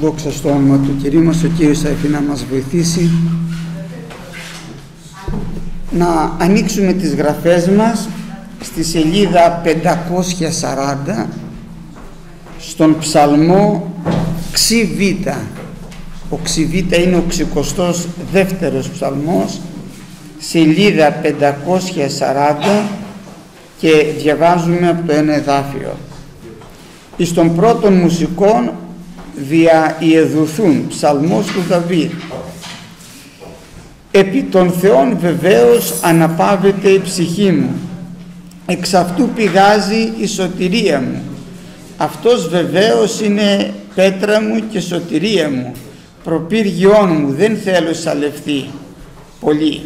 Δόξα στο όνομα του Κυρίου μας, ο Κύριος θα να μας βοηθήσει να ανοίξουμε τις γραφές μας στη σελίδα 540 στον ψαλμό Ξιβήτα. Ο Ξιβήτα είναι ο 62ος ψαλμός, σελίδα 540 και διαβάζουμε από το ένα εδάφιο. Εις των πρώτων μουσικών δια Ιεδουθούν, ψαλμός του Δαβίδ. Επί των Θεών βεβαίως αναπαύεται η ψυχή μου, εξ αυτού πηγάζει η σωτηρία μου. Αυτός βεβαίως είναι πέτρα μου και σωτηρία μου, προπύργιόν μου, δεν θέλω σαλευθεί πολύ.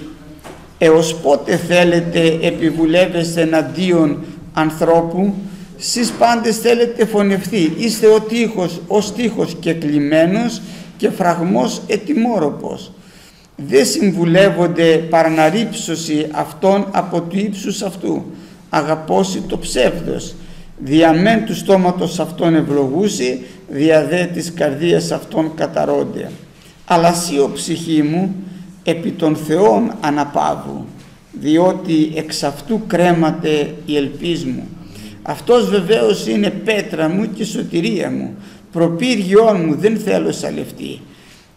Έως πότε θέλετε επιβουλεύεστε εναντίον ανθρώπου; Σεις πάντες θέλετε φωνευθεί, είστε ο τείχος, ο στίχος και κλειμένος και φραγμός ετοιμόροπος. Δεν συμβουλεύονται παραναρύψωση αυτών από του ύψους αυτού, αγαπώσει το ψεύδος, διαμέν του στόματος αυτών ευλογούσι, δε της καρδίας αυτών καταρώνται. Αλλά σύ ο ψυχή μου, επί των Θεών αναπαύου, διότι εξ αυτού κρέμαται η ελπίς μου αυτός βεβαίως είναι πέτρα μου και σωτηρία μου, προπύργιόν μου, δεν θέλω σαλευτεί.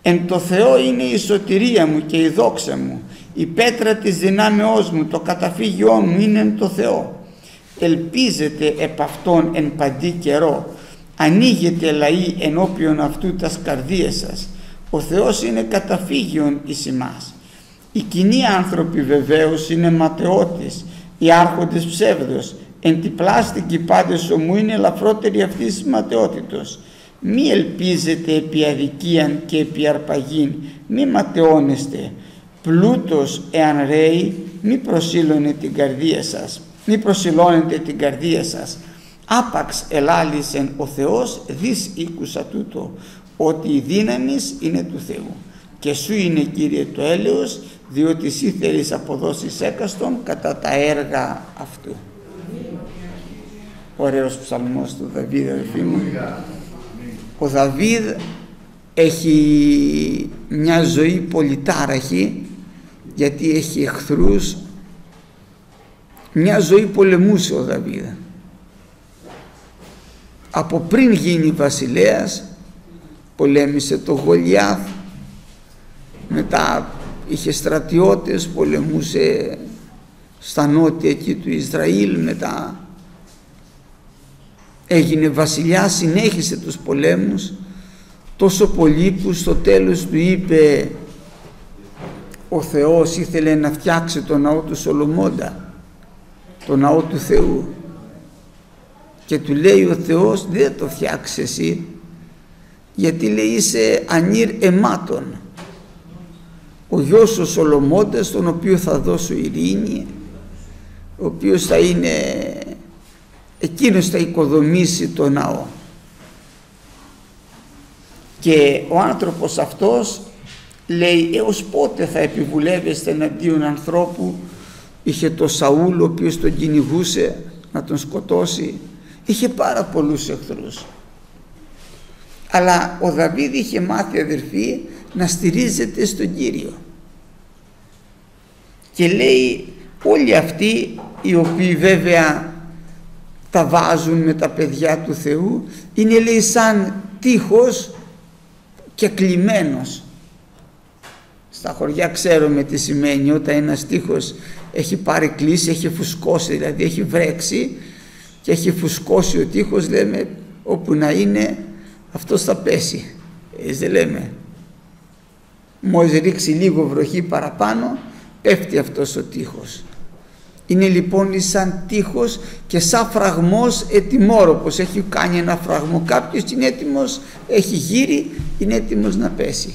Εν το Θεό είναι η σωτηρία μου και η δόξα μου, η πέτρα της δυνάμεώς μου, το καταφύγιό μου είναι εν το Θεό. Ελπίζετε επ' αυτόν εν παντή καιρό, ανοίγετε λαοί ενώπιον αυτού τας καρδίες σας. Ο Θεός είναι καταφύγιον εις εμάς. Οι κοινοί άνθρωποι βεβαίως είναι ματαιώτες, οι άρχοντες ψεύδος, εν τη πλάστικη πάντες ομού είναι ελαφρότερη αυτή της ματαιότητος. Μη ελπίζετε επί αδικίαν και επί αρπαγήν, μη ματαιώνεστε. Πλούτος εάν ρέει, μη προσήλωνε την καρδία σας, μη προσιλώνετε την καρδία σας. Άπαξ ελάλησεν ο Θεός, δις οίκουσα τούτο, ότι η δύναμης είναι του Θεού. Και σου είναι Κύριε το έλεος, διότι εσύ θέλεις αποδώσεις έκαστον κατά τα έργα αυτού ωραίος ψαλμός του Δαβίδ αδελφοί μου. Ο Δαβίδ έχει μια ζωή πολυτάραχη γιατί έχει εχθρούς. Μια ζωή πολεμούσε ο Δαβίδ. Από πριν γίνει βασιλέας πολέμησε το Γολιάθ. Μετά είχε στρατιώτες πολεμούσε στα νότια εκεί του Ισραήλ μετά έγινε βασιλιά, συνέχισε τους πολέμους. Τόσο πολύ που στο τέλος του είπε ο Θεός ήθελε να φτιάξει το ναό του Σολομώντα το ναό του Θεού και του λέει ο Θεός δεν το φτιάξει εσύ γιατί λέει είσαι ανήρ εμάτων. Ο γιος ο Σολομώντας τον οποίο θα δώσω ειρήνη ο οποίος θα είναι εκείνος θα οικοδομήσει το ναό. Και ο άνθρωπος αυτός λέει έως πότε θα επιβουλεύεστε εναντίον ανθρώπου είχε το Σαούλ ο οποίος τον κυνηγούσε να τον σκοτώσει είχε πάρα πολλούς εχθρούς αλλά ο Δαβίδ είχε μάθει αδερφοί να στηρίζεται στον Κύριο. Και λέει όλοι αυτοί οι οποίοι βέβαια τα βάζουν με τα παιδιά του Θεού είναι λέει σαν τείχος και κλειμένος στα χωριά ξέρουμε τι σημαίνει όταν ένας τείχος έχει πάρει κλίση, έχει φουσκώσει δηλαδή έχει βρέξει και έχει φουσκώσει ο τείχος λέμε όπου να είναι αυτός θα πέσει. Έτσι δεν λέμε. Μόλις ρίξει λίγο βροχή παραπάνω πέφτει αυτός ο τείχος είναι λοιπόν σαν τείχος και σαν φραγμός ετοιμόροπος. Έχει κάνει ένα φραγμό κάποιος είναι έτοιμος, έχει γύρει, είναι έτοιμος να πέσει.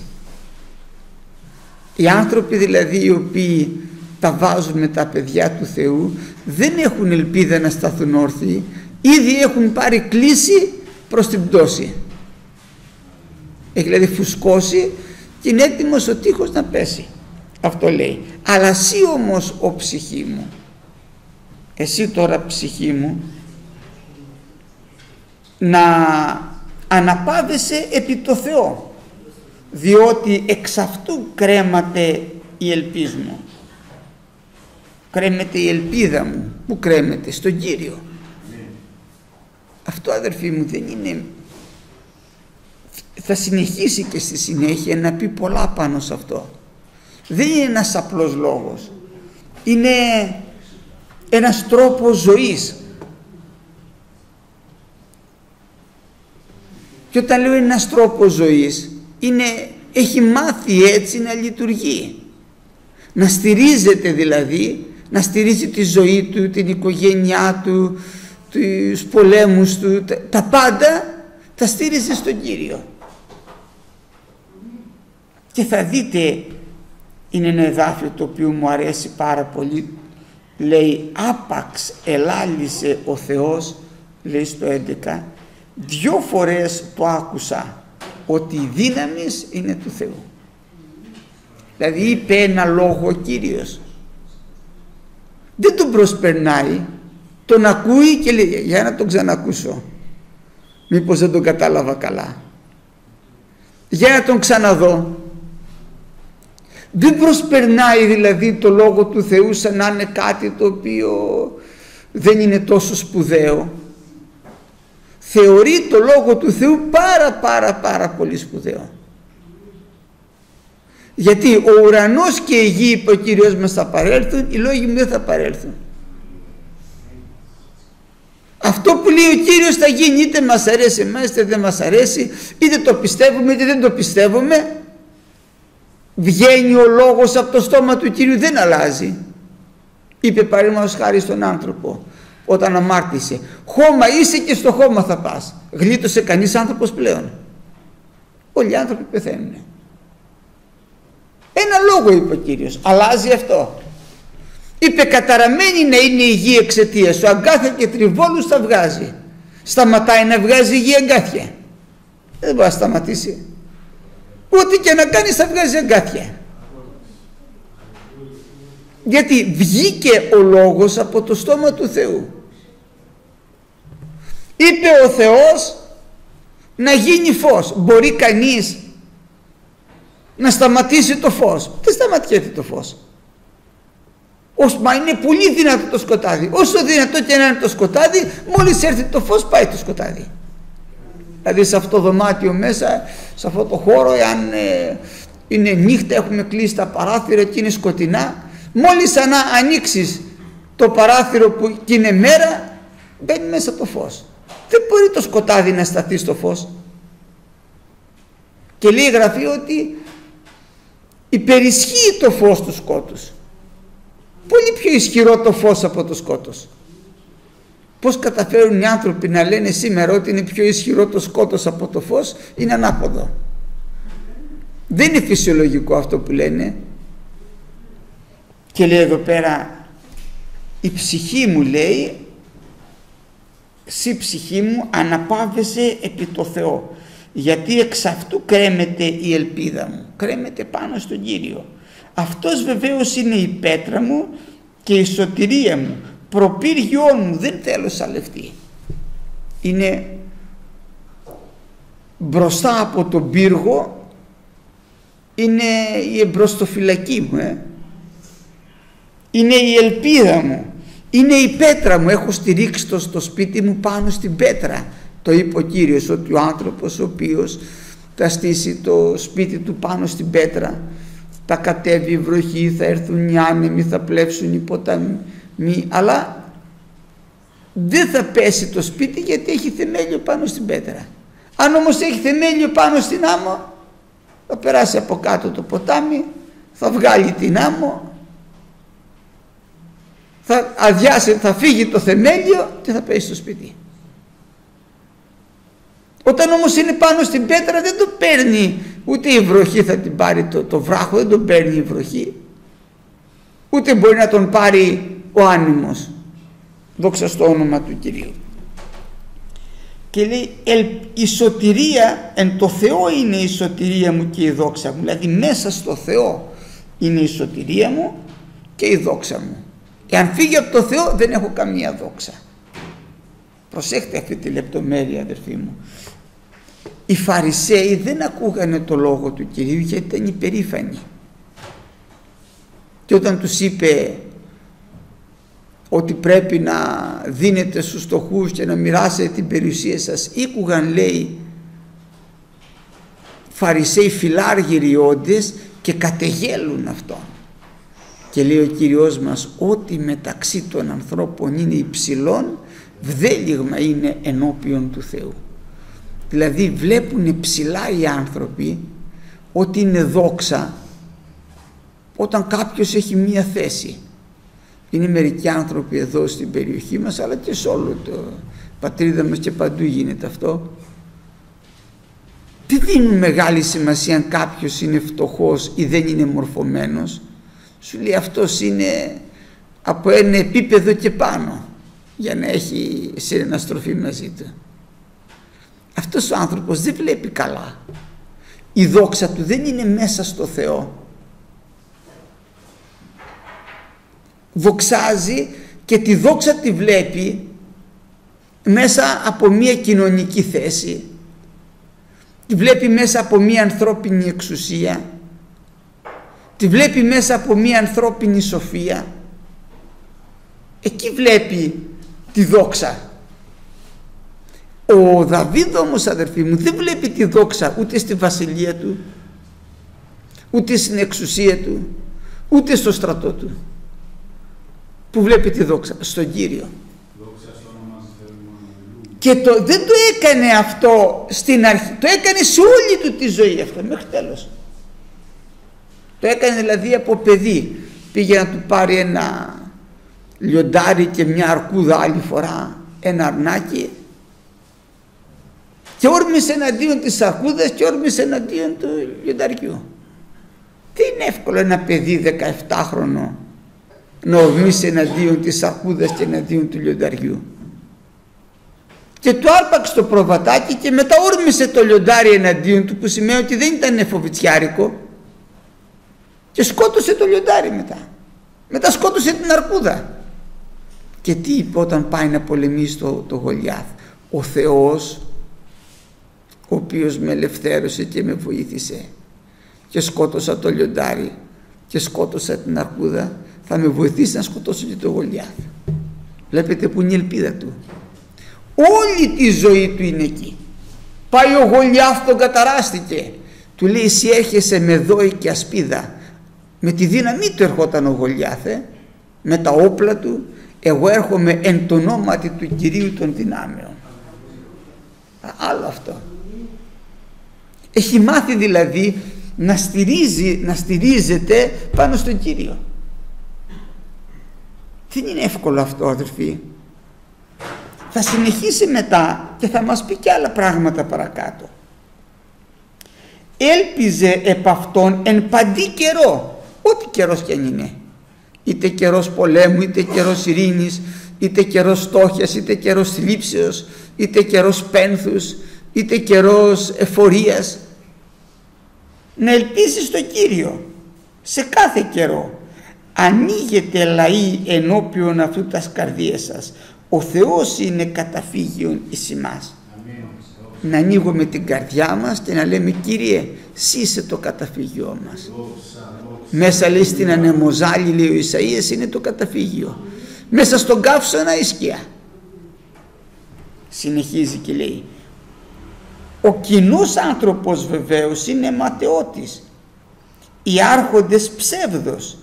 Οι άνθρωποι δηλαδή οι οποίοι τα βάζουν με τα παιδιά του Θεού δεν έχουν ελπίδα να σταθούν όρθιοι, ήδη έχουν πάρει κλίση προς την πτώση. Έχει δηλαδή φουσκώσει και είναι έτοιμος ο τείχος να πέσει. Αυτό λέει. Αλλά εσύ όμως ο ψυχή μου εσύ τώρα ψυχή μου να αναπάβεσαι επί το Θεό διότι εξ αυτού κρέμαται η ελπίς μου. Κρέμεται η ελπίδα μου που κρέμεται στον Κύριο. Αυτό αδερφοί μου δεν είναι. Θα συνεχίσει και στη συνέχεια να πει πολλά πάνω σε αυτό. Δεν είναι ένας απλός λόγος. Είναι ένας τρόπος ζωής και όταν λέω ένας τρόπος ζωής είναι, έχει μάθει έτσι να λειτουργεί να στηρίζεται δηλαδή να στηρίζει τη ζωή του, την οικογένειά του, τους πολέμους του, τα πάντα τα στήριζε στον Κύριο. Και θα δείτε, είναι ένα εδάφιο το οποίο μου αρέσει πάρα πολύ, λέει άπαξ ελάλησε ο Θεός, λέει στο 11, δυο φορές το άκουσα ότι η δύναμης είναι του Θεού. Δηλαδή είπε ένα λόγο ο Κύριος δεν τον προσπερνάει, τον ακούει και λέει για να τον ξανακούσω. Μήπως δεν τον κατάλαβα καλά. Για να τον ξαναδώ. Δεν προσπερνάει δηλαδή το Λόγο του Θεού σαν να είναι κάτι το οποίο δεν είναι τόσο σπουδαίο. Θεωρεί το Λόγο του Θεού πάρα πάρα πάρα πολύ σπουδαίο. Γιατί ο ουρανός και η γη είπε ο Κύριος μας θα παρέλθουν, οι λόγοι μου δεν θα παρέλθουν. Αυτό που λέει ο Κύριος θα γίνει είτε μας αρέσει εμάς είτε δεν μας αρέσει είτε το πιστεύουμε είτε δεν το πιστεύουμε βγαίνει ο λόγος από το στόμα του Κύριου δεν αλλάζει είπε παραδείγματος χάρη στον άνθρωπο όταν αμάρτησε χώμα είσαι και στο χώμα θα πας γλίτωσε κανείς άνθρωπος πλέον όλοι οι άνθρωποι πεθαίνουν ένα λόγο είπε ο Κύριος. Αλλάζει αυτό. Είπε καταραμένη να είναι η γη εξαιτίας σου. Αγκάθια και τριβόλους θα βγάζει. Σταματάει να βγάζει η γη αγκάθια. Δεν μπορεί να σταματήσει. Ό,τι και να κάνεις θα βγάζει αγκάθια. Γιατί βγήκε ο λόγος από το στόμα του Θεού. Είπε ο Θεός να γίνει φως. Μπορεί κανείς να σταματήσει το φως. Δεν σταματιέται το φως. Ως, μα είναι πολύ δυνατό το σκοτάδι. Όσο δυνατό και να είναι το σκοτάδι, μόλις έρθει το φως πάει το σκοτάδι. Δηλαδή σε αυτό το δωμάτιο μέσα, σε αυτό το χώρο, εάν ε, είναι νύχτα, έχουμε κλείσει τα παράθυρα και είναι σκοτεινά, μόλις αν ανοίξεις το παράθυρο που και είναι μέρα, μπαίνει μέσα το φως. Δεν μπορεί το σκοτάδι να σταθεί στο φως. Και λέει η Γραφή ότι υπερισχύει το φως του σκότους πολύ πιο ισχυρό το φως από το σκότος πως καταφέρουν οι άνθρωποι να λένε σήμερα ότι είναι πιο ισχυρό το σκότος από το φως είναι ανάποδο. Δεν είναι φυσιολογικό αυτό που λένε. Και λέει εδώ πέρα η ψυχή μου λέει «Σύ ψυχή μου αναπάβεσαι επί το Θεό γιατί εξ αυτού κρέμεται η ελπίδα μου κρέμεται πάνω στον Κύριο. Αυτός βεβαίως είναι η πέτρα μου και η σωτηρία μου προπύργιό μου δεν θέλω σαλευτή είναι μπροστά από τον πύργο είναι η εμπροστοφυλακή μου ε. είναι η ελπίδα μου είναι η πέτρα μου. Έχω στηρίξει το στο σπίτι μου πάνω στην πέτρα. Το είπε ο Κύριος ότι ο άνθρωπος ο οποίος θα στήσει το σπίτι του πάνω στην πέτρα θα κατέβει η βροχή, θα έρθουν οι άνεμοι, θα πλέψουν οι ποταμοί αλλά δεν θα πέσει το σπίτι γιατί έχει θεμέλιο πάνω στην πέτρα αν όμως έχει θεμέλιο πάνω στην άμμο θα περάσει από κάτω το ποτάμι θα βγάλει την άμμο θα αδειάσει, θα φύγει το θεμέλιο και θα πέσει στο σπίτι όταν όμως είναι πάνω στην πέτρα δεν το παίρνει ούτε η βροχή θα την πάρει το, το βράχο, δεν τον παίρνει η βροχή. Ούτε μπορεί να τον πάρει ο άνεμος. Δόξα στο όνομα του Κυρίου. Και λέει η σωτηρία εν το Θεό είναι η σωτηρία μου και η δόξα μου. Δηλαδή μέσα στο Θεό είναι η σωτηρία μου και η δόξα μου. Εάν φύγει από το Θεό δεν έχω καμία δόξα. Προσέχτε αυτή τη λεπτομέρεια αδερφοί μου οι Φαρισαίοι δεν ακούγανε το λόγο του Κυρίου γιατί ήταν υπερήφανοι. Και όταν τους είπε ότι πρέπει να δίνετε στους στοχούς και να μοιράσετε την περιουσία σας, ήκουγαν λέει Φαρισαίοι φιλάργυροι όντες και κατεγέλουν αυτόν. Και λέει ο Κύριος μας ότι μεταξύ των ανθρώπων είναι υψηλών βδέλιγμα είναι ενώπιον του Θεού. Δηλαδή βλέπουν ψηλά οι άνθρωποι ότι είναι δόξα όταν κάποιος έχει μία θέση. Είναι μερικοί άνθρωποι εδώ στην περιοχή μας αλλά και σε όλο το πατρίδα μας και παντού γίνεται αυτό. Τι δίνουν μεγάλη σημασία αν κάποιος είναι φτωχός ή δεν είναι μορφωμένος; Σου λέει αυτός είναι από ένα επίπεδο και πάνω για να έχει συναναστροφή μαζί του. Αυτός ο άνθρωπος δεν βλέπει καλά. Η δόξα του δεν είναι μέσα στο Θεό. Δοξάζει και τη δόξα τη βλέπει μέσα από μία κοινωνική θέση. Τη βλέπει μέσα από μία ανθρώπινη εξουσία. Τη βλέπει μέσα από μία ανθρώπινη σοφία. Εκεί βλέπει τη δόξα. Ο Δαβίδ όμως αδερφοί μου δεν βλέπει τη δόξα ούτε στη βασιλεία του ούτε στην εξουσία του ούτε στο στρατό του που βλέπει τη δόξα στον Κύριο. Και το, δεν το έκανε αυτό στην αρχή το έκανε σε όλη του τη ζωή αυτό μέχρι τέλος. Το έκανε δηλαδή από παιδί. Πήγε να του πάρει ένα λιοντάρι και μια αρκούδα άλλη φορά ένα αρνάκι. Και όρμησε εναντίον της αρκούδας και όρμησε εναντίον του λιονταριού. Τι είναι εύκολο ένα παιδί 17χρονο να ορμήσει εναντίον της αρκούδας και εναντίον του λιονταριού. Και του άρπαξε το προβατάκι και μετά όρμησε το λιοντάρι εναντίον του που σημαίνει ότι δεν ήταν φοβητσιάρικο και σκότωσε το λιοντάρι μετά. Μετά σκότωσε την αρκούδα. Και τι είπε όταν πάει να πολεμήσει το, το Γολιάθ; Ο Θεός ο οποίος με ελευθέρωσε και με βοήθησε και σκότωσα το λιοντάρι και σκότωσα την αρκούδα θα με βοηθήσει να σκοτώσω και το Γολιάθ. Βλέπετε που είναι η ελπίδα του. Όλη τη ζωή του είναι εκεί. Πάει ο Γολιάθ τον καταράστηκε. Του λέει εσύ έρχεσαι με δόη και ασπίδα. Με τη δύναμή του ερχόταν ο Γολιάθε με τα όπλα του εγώ έρχομαι εν το ονόματι του Κυρίου των δυνάμεων. Άλλο αυτό. Έχει μάθει δηλαδή να, στηρίζει, να στηρίζεται πάνω στον Κύριο. Δεν είναι εύκολο αυτό αδερφοί. Θα συνεχίσει μετά και θα μας πει και άλλα πράγματα παρακάτω. Έλπιζε επ' αυτόν εν παντή καιρό, ό,τι καιρός και αν είναι είτε καιρός πολέμου, είτε καιρός ειρήνης, είτε καιρός στόχιας, είτε καιρός θλίψεως, είτε καιρός πένθους, είτε καιρός εφορίας. Να ελπίσει στο Κύριο σε κάθε καιρό. Ανοίγετε λαοί ενώπιον αυτού τας καρδίες σας. Ο Θεός είναι καταφύγιον εις εμάς. Να ανοίγουμε την καρδιά μας και να λέμε Κύριε, σύσε το καταφύγιό μας. Μέσα λέει στην ανεμοζάλη λέει ο Ισαΐας είναι το καταφύγιο. Μέσα στον καύσωνα η σκιά. Συνεχίζει και λέει ο κοινός άνθρωπος βεβαίως είναι ματαιώτης. Οι άρχοντες ψεύδος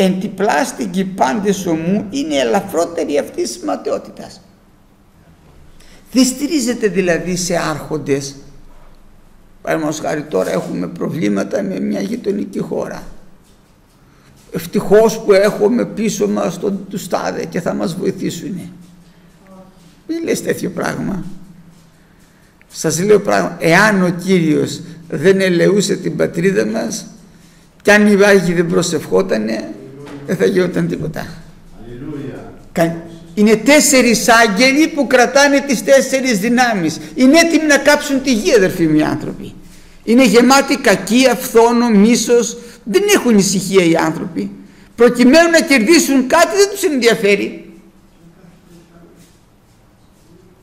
εν τη πλάστικη πάντες ομού είναι ελαφρότερη αυτής της ματαιότητας. Δεν στηρίζεται δηλαδή σε άρχοντες. Παραδείγματος χάρη τώρα έχουμε προβλήματα με μια γειτονική χώρα ευτυχώς που έχουμε πίσω μας τον του στάδε και θα μας βοηθήσουν. Μην λες τέτοιο πράγμα. Σας λέω πράγμα, εάν ο Κύριος δεν ελεούσε την πατρίδα μας κι αν η Άγιοι δεν προσευχότανε δεν θα γινόταν τίποτα. Είναι τέσσερις άγγελοι που κρατάνε τις τέσσερις δυνάμεις. Είναι έτοιμοι να κάψουν τη γη αδερφοί μου οι άνθρωποι. Είναι γεμάτοι κακία, φθόνο, μίσος, δεν έχουν ησυχία οι άνθρωποι. Προκειμένου να κερδίσουν κάτι δεν τους ενδιαφέρει.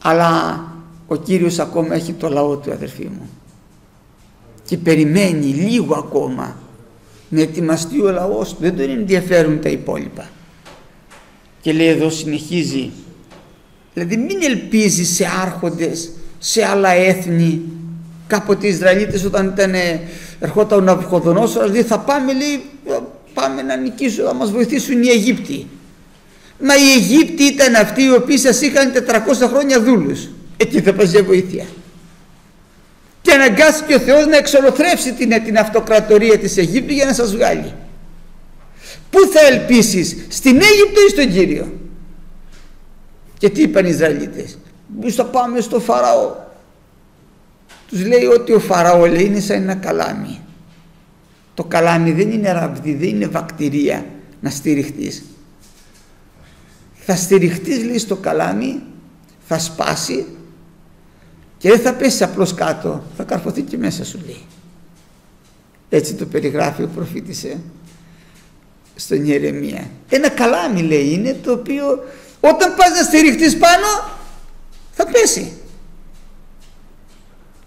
Αλλά ο Κύριος ακόμα έχει το λαό του αδερφοί μου. και περιμένει λίγο ακόμα να ετοιμαστεί ο λαός. Του δεν τον ενδιαφέρουν τα υπόλοιπα. Και λέει εδώ συνεχίζει. Δηλαδή μην ελπίζει σε άρχοντες σε άλλα έθνη. Κάποτε οι Ισραηλίτες όταν ήταν, ερχόταν ο Ναυκοδονόσορας λέει θα πάμε λέει πάμε να νικήσουμε, να μας βοηθήσουν οι Αιγύπτιοι Μα οι Αιγύπτιοι ήταν αυτοί οι οποίοι σας είχαν 400 χρόνια δούλους. Εκεί θα πας για βοήθεια. Και αναγκάστηκε ο Θεός να εξολοθρεύσει την, την αυτοκρατορία της Αιγύπτου για να σας βγάλει. Πού θα ελπίσεις, στην Αίγυπτο ή στον Κύριο; Και τι είπαν οι Ισραηλίτες; Εμείς θα πάμε στο Φαραώ. Τους λέει ότι ο Φαραώ λέει είναι σαν ένα καλάμι. Το καλάμι δεν είναι ραβδί, δεν είναι βακτηρία να στηριχτείς θα στηριχτείς λέει στο καλάμι, θα σπάσει και δεν θα πέσει απλώς κάτω, θα καρφωθεί και μέσα σου λέει. Έτσι το περιγράφει ο προφήτης ε, στον Ιερεμία. Ένα καλάμι λέει είναι το οποίο όταν πας να στηριχτείς πάνω θα πέσει.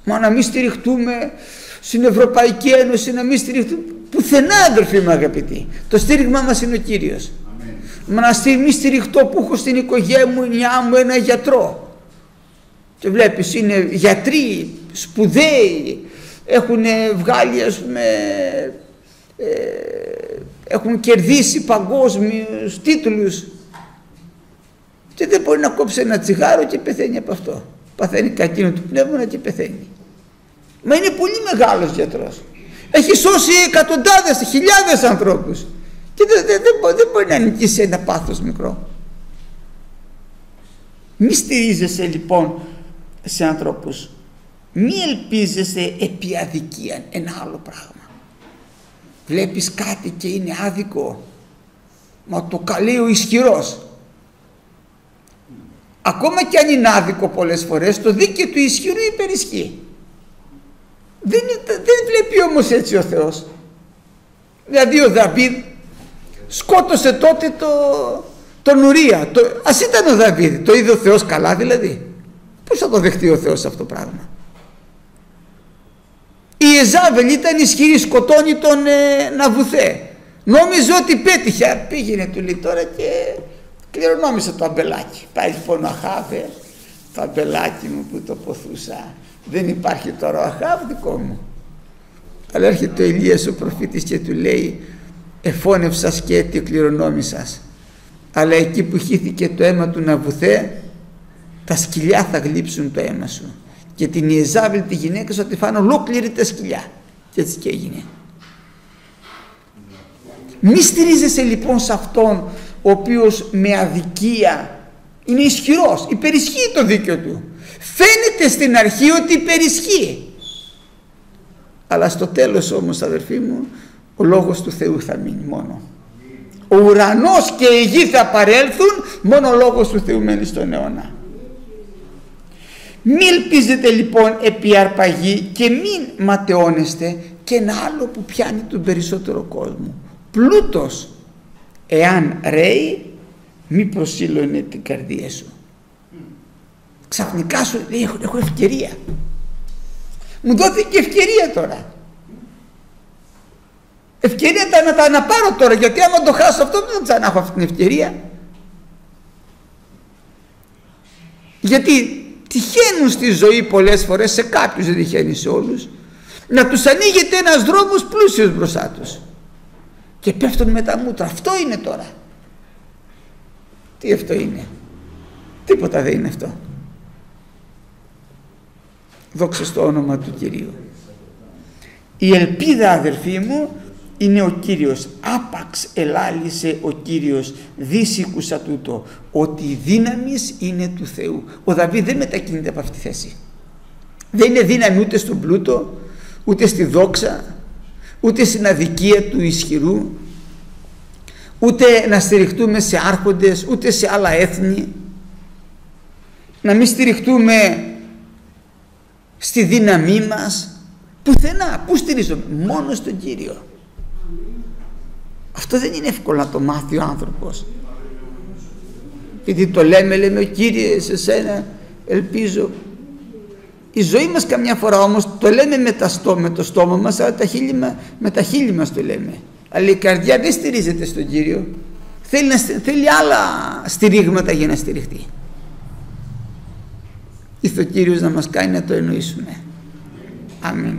Μα να μην στηριχτούμε στην Ευρωπαϊκή Ένωση, να μην στηριχτούμε πουθενά αδερφοί μου αγαπητοί. Το στήριγμα μας είναι ο Κύριος μη στηριχτώ που έχω στην οικογένειά μου ένα γιατρό και βλέπεις είναι γιατροί σπουδαίοι έχουν βγάλει ας πούμε ε, έχουν κερδίσει παγκόσμιους τίτλους. Και δεν μπορεί να κόψει ένα τσιγάρο και πεθαίνει από αυτό. Παθαίνει κακίνο του πνεύμα και πεθαίνει. Μα είναι πολύ μεγάλος γιατρός. Έχει σώσει εκατοντάδες, χιλιάδες ανθρώπους. Και δεν, δεν, δεν, δεν μπορεί να νικήσει ένα πάθος μικρό. Μη στηρίζεσαι λοιπόν σε ανθρώπους. Μη ελπίζεσαι επί αδικία ένα άλλο πράγμα. Βλέπεις κάτι και είναι άδικο. Μα το καλεί ο ισχυρός. Ακόμα και αν είναι άδικο πολλές φορές το δίκαιο του ισχυρού υπερισχύει. Δεν, δεν βλέπει όμως έτσι ο Θεός. Δηλαδή ο Δαβίδ σκότωσε τότε το, τον Ουρία. Το, ας ήταν ο Δαβίδ, το είδε ο Θεός καλά δηλαδή. Πώς θα το δεχτεί ο Θεός αυτό το πράγμα; Η Εζάβελ ήταν ισχυρή, σκοτώνει τον ε, Ναβουθέ. Νόμιζε ότι πέτυχε. Πήγαινε του λέει τώρα και κληρονόμησε το αμπελάκι. Πάει λοιπόν ο Αχάβε, το αμπελάκι μου που το ποθούσα. Δεν υπάρχει τώρα ο Αχάβ δικό μου. Αλλά έρχεται ο Ηλίας ο προφήτης και του λέει εφώνευσας και έτη κληρονόμησας αλλά εκεί που χύθηκε το αίμα του Ναβουθέ τα σκυλιά θα γλύψουν το αίμα σου. Και την Ιεζάβελ τη γυναίκα σου θα τη φάνε ολόκληρη τα σκυλιά. Και έτσι και έγινε. Μη στηρίζεσαι λοιπόν σε αυτόν ο οποίος με αδικία είναι ισχυρός, υπερισχύει το δίκαιο του. Φαίνεται στην αρχή ότι υπερισχύει. Αλλά στο τέλος όμως αδερφοί μου ο λόγος του Θεού θα μείνει μόνο. Ο ουρανός και η γη θα παρέλθουν, μόνο ο λόγος του Θεού μένει στον αιώνα. Μη ελπίζετε λοιπόν επί αρπαγή και μην ματαιώνεστε και ένα άλλο που πιάνει τον περισσότερο κόσμο. Πλούτος, εάν ρέει, μη προσήλωνε την καρδία σου. Ξαφνικά σου λέει έχω, έχω ευκαιρία. Μου δόθηκε ευκαιρία τώρα. Ευκαιρία να τα αναπάρω τώρα γιατί άμα το χάσω αυτό δεν θα έχω αυτή την ευκαιρία. Γιατί τυχαίνουν στη ζωή πολλές φορές, σε κάποιους δεν τυχαίνει σε όλους, να τους ανοίγεται ένας δρόμος πλούσιος μπροστά τους. Και πέφτουν με τα μούτρα. Αυτό είναι τώρα. Τι αυτό είναι; Τίποτα δεν είναι αυτό. Δόξα στο όνομα του Κυρίου. Η ελπίδα αδερφοί μου είναι ο Κύριος. Άπαξ ελάλησε ο Κύριος. Δίσικουσα τούτο. Ότι η δύναμη είναι του Θεού. Ο Δαβίδ δεν μετακινείται από αυτή τη θέση. Δεν είναι δύναμη ούτε στον πλούτο ούτε στη δόξα ούτε στην αδικία του ισχυρού ούτε να στηριχτούμε σε άρχοντες ούτε σε άλλα έθνη. Να μην στηριχτούμε στη δύναμή μας. Πουθενά, πού στηρίζουμε μόνο στον Κύριο αυτό δεν είναι εύκολο να το μάθει ο άνθρωπος. Γιατί το λέμε, λέμε, Κύριε, σε σένα ελπίζω. Η ζωή μας καμιά φορά όμως το λέμε με, τα στό, με το στόμα μας αλλά τα χείλη, με τα χείλη μας το λέμε. Αλλά η καρδιά δεν στηρίζεται στον Κύριο. Θέλει, θέλει άλλα στηρίγματα για να στηριχτεί. Ήρθε ο Κύριος να μας κάνει να το εννοήσουμε. Αμήν.